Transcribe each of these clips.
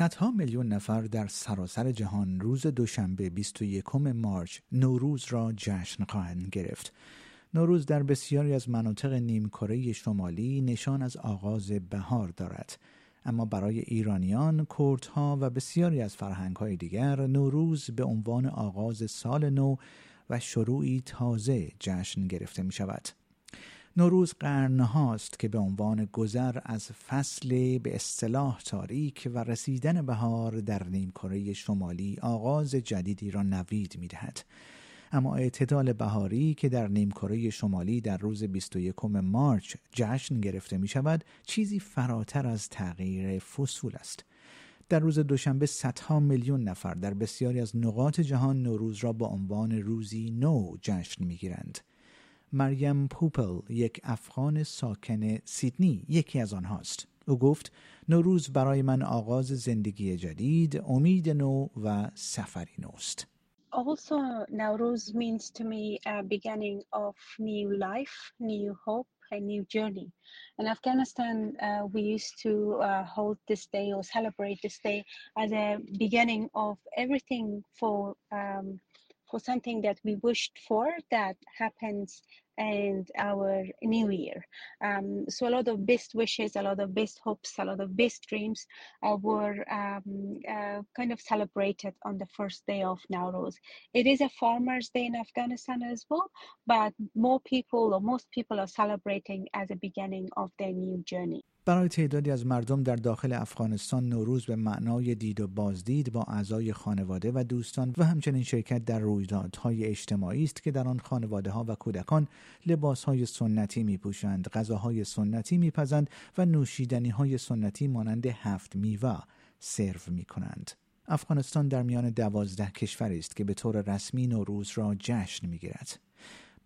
صدها میلیون نفر در سراسر جهان روز دوشنبه 21 مارچ نوروز را جشن خواهند گرفت. نوروز در بسیاری از مناطق نیمکره شمالی نشان از آغاز بهار دارد. اما برای ایرانیان، کردها و بسیاری از فرهنگهای دیگر نوروز به عنوان آغاز سال نو و شروعی تازه جشن گرفته می شود. نوروز قرنهاست که به عنوان گذر از فصل به اصطلاح تاریک و رسیدن بهار در نیمکره شمالی آغاز جدیدی را نوید می دهد. اما اعتدال بهاری که در نیمکره شمالی در روز 21 مارچ جشن گرفته می شود چیزی فراتر از تغییر فصول است. در روز دوشنبه صدها میلیون نفر در بسیاری از نقاط جهان نوروز را با عنوان روزی نو جشن می گیرند. مریم پوپل یک افغان ساکن سیدنی یکی از آنهاست او گفت نوروز برای من آغاز زندگی جدید امید نو و سفری نوست Also, Nowruz means to me a beginning of new life, new hope, a new journey. In Afghanistan, uh, we used to uh, hold this day or celebrate this day as a beginning of everything for um, for something that we wished for that happens and our new year. Um, so a lot of best wishes, a lot of best hopes, a lot of best dreams uh, were um, uh, kind of celebrated on the first day of Nowruz. It is a farmer's day in Afghanistan as well, but more people or most people are celebrating as a beginning of their new journey. برای تعدادی از مردم در داخل افغانستان نوروز به معنای دید و بازدید با اعضای خانواده و دوستان و همچنین شرکت در رویدادهای اجتماعی است که در آن خانواده ها و کودکان لباسهای سنتی می پوشند، غذاهای سنتی می پزند و نوشیدنی های سنتی مانند هفت میوه سرو می کنند. افغانستان در میان دوازده کشوری است که به طور رسمی نوروز را جشن می گیرد.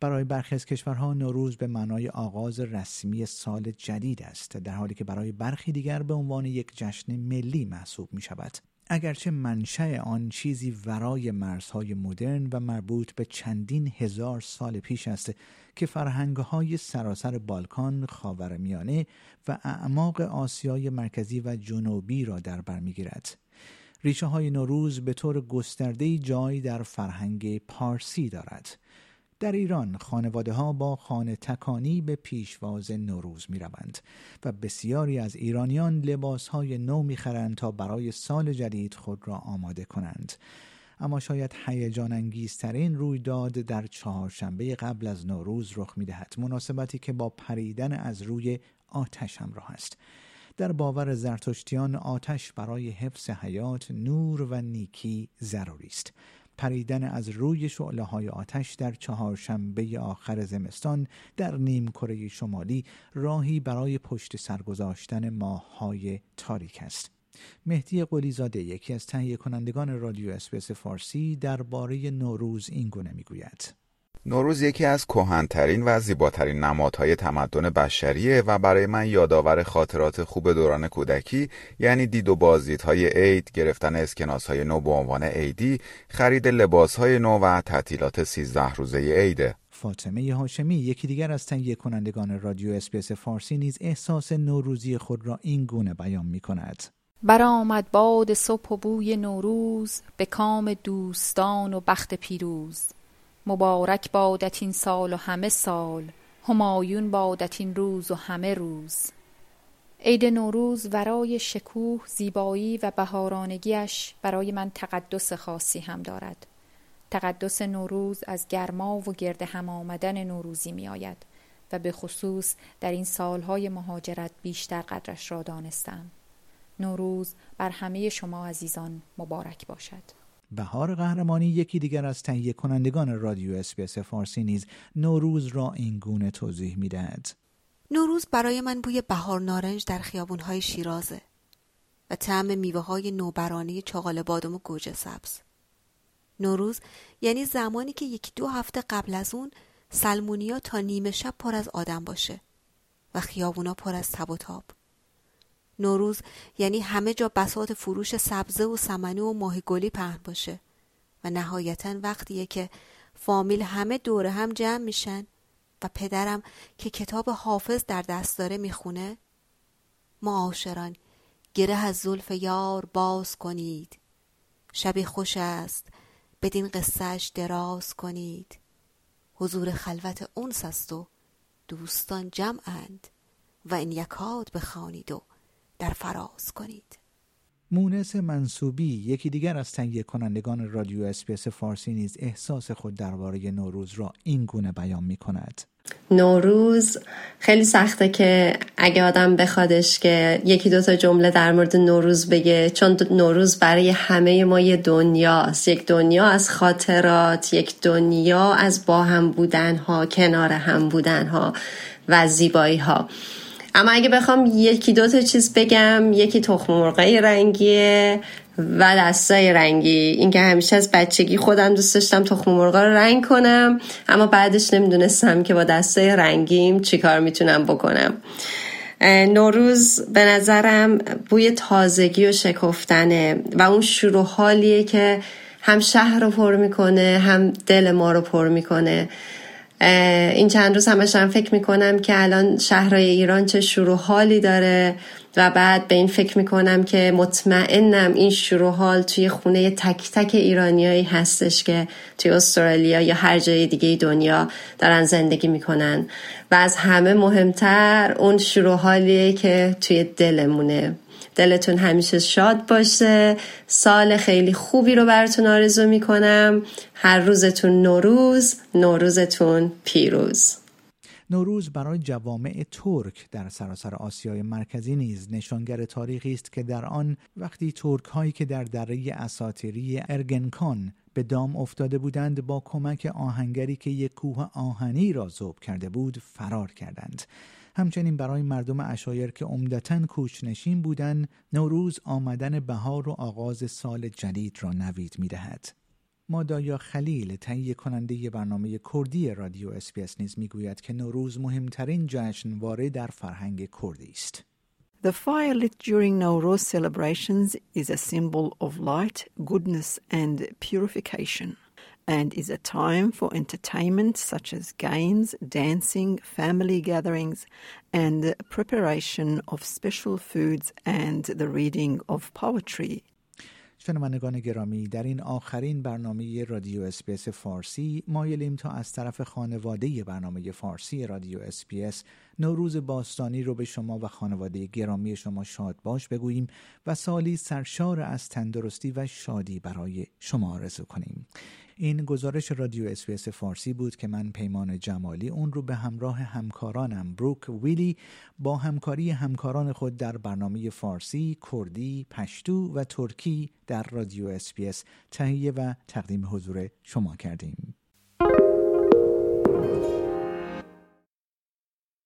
برای برخی از کشورها نوروز به معنای آغاز رسمی سال جدید است در حالی که برای برخی دیگر به عنوان یک جشن ملی محسوب می شود اگرچه منشأ آن چیزی ورای مرزهای مدرن و مربوط به چندین هزار سال پیش است که فرهنگهای سراسر بالکان، خاورمیانه و اعماق آسیای مرکزی و جنوبی را در بر می‌گیرد. ریشه های نوروز به طور گسترده جای در فرهنگ پارسی دارد. در ایران خانواده ها با خانه تکانی به پیشواز نوروز می روند و بسیاری از ایرانیان لباس های نو می خرند تا برای سال جدید خود را آماده کنند. اما شاید هیجان انگیزترین رویداد در چهارشنبه قبل از نوروز رخ می دهد. مناسبتی که با پریدن از روی آتش همراه است. در باور زرتشتیان آتش برای حفظ حیات نور و نیکی ضروری است پریدن از روی شعله های آتش در چهارشنبه آخر زمستان در نیم کره شمالی راهی برای پشت سر گذاشتن ماه های تاریک است. مهدی قلیزاده یکی از تهیه کنندگان رادیو SBS فارسی درباره نوروز این گونه می‌گوید. نوروز یکی از کهنترین و زیباترین نمادهای تمدن بشریه و برای من یادآور خاطرات خوب دوران کودکی یعنی دید و بازدیدهای عید، گرفتن اسکناسهای نو به عنوان عیدی، خرید لباسهای نو و تعطیلات سیزده روزه عیده. فاطمه هاشمی یکی دیگر از تهیه کنندگان رادیو SBS فارسی نیز احساس نوروزی خود را این گونه بیان می کند. برآمد باد صبح و بوی نوروز به کام دوستان و بخت پیروز مبارک بادت این سال و همه سال. همایون بادت این روز و همه روز. عید نوروز ورای شکوه زیبایی و بهارانگیش برای من تقدس خاصی هم دارد. تقدس نوروز از گرما و گرد هم آمدن نوروزی می آید و به خصوص در این سالهای مهاجرت بیشتر قدرش را دانستم. نوروز بر همه شما عزیزان مبارک باشد. بهار قهرمانی یکی دیگر از تهیه کنندگان رادیو اسپیس فارسی نیز نوروز را این گونه توضیح می‌دهد. نوروز برای من بوی بهار نارنج در خیابونهای شیرازه و طعم میوه های نوبرانه چاقال بادم و گوجه سبز. نوروز یعنی زمانی که یکی دو هفته قبل از اون سلمونیا تا نیمه شب پر از آدم باشه و خیابونا پر از تب و تاب. نوروز یعنی همه جا بساط فروش سبزه و سمنه و ماه گلی پهن باشه. و نهایتا وقتیه که فامیل همه دوره هم جمع میشن. و پدرم که کتاب حافظ در دست داره می‌خونه. ما آشران گره از زلف یار باز کنید. شبی خوش است بدین قصهش دراز کنید. حضور خلوت اونس است و دوستان جمعند. و این یکاد بخوانید و در فراز کنید. مونس منصوبی یکی دیگر از تهیه کنندگان رادیو اسپیس فارسی نیز احساس خود درباره نوروز را این گونه بیان می کند. نوروز خیلی سخته که اگه آدم بخوادش که یکی دوتا جمله در مورد نوروز بگه چون نوروز برای همه ما یه دنیاست. یک دنیا از خاطرات یک دنیا از با هم بودن ها کنار هم بودن ها و زیبایی ها اما اگه بخوام یکی دو تا چیز بگم یکی تخم مرغای رنگیه و دستای رنگی. اینکه همیشه از بچگی خودم دوست داشتم تخم مرغا رو رنگ کنم اما بعدش نمی‌دونستم که با دستای رنگیم چیکار می‌تونم بکنم. نوروز به نظرم بوی تازگی و شکفتنه و اون شروع حالیه که هم شهر رو پر می‌کنه هم دل ما رو پر می‌کنه. این چند روز همشم فکر می‌کنم که الان شهرهای ایران چه شروع حالی داره و بعد به این فکر می‌کنم که مطمئنم این شروع حال توی خونه تک تک ایرانیایی هستش که توی استرالیا یا هر جای دیگه دنیا دارن زندگی می‌کنن. و از همه مهمتر اون شروع حالیه که توی دلمونه. دلتون همیشه شاد باشه. سال خیلی خوبی رو براتون آرزو می‌کنم. هر روزتون نوروز نوروزتون پیروز. نوروز برای جوامع ترک در سراسر آسیای مرکزی نیز نشانگر تاریخی است که در آن وقتی ترک هایی که در دره اساطیری ارگنکان به دام افتاده بودند با کمک آهنگری که یک کوه آهنی را ذوب کرده بود فرار کردند. همچنین برای مردم اشایر که عمدتا کوچنشین بودند نوروز آمدن بهار و آغاز سال جدید را نوید می‌دهد مادایا خلیل تهیه کننده برنامه کردی رادیو اسپیس نیز می‌گوید که نوروز مهمترین جشنواره در فرهنگ کردی است. The fire lit during Nowruz celebrations is a symbol of light, goodness and purification and is a time for entertainment such as games, dancing, family gatherings and preparation of special foods and the reading of poetry. شنوندگان گرامی در این آخرین برنامه رادیو SBS فارسی مایلیم تا از طرف خانواده برنامه فارسی رادیو SBS نوروز باستانی رو به شما و خانواده گرامی شما شاد باش بگوییم و سالی سرشار از تندرستی و شادی برای شما آرزو کنیم این گزارش رادیو SBS فارسی بود که من پیمان جمالی اون رو به همراه همکارانم بروک ویلی با همکاری همکاران خود در برنامه فارسی، کردی، پشتو و ترکی در رادیو SBS تهیه و تقدیم حضور شما کردیم.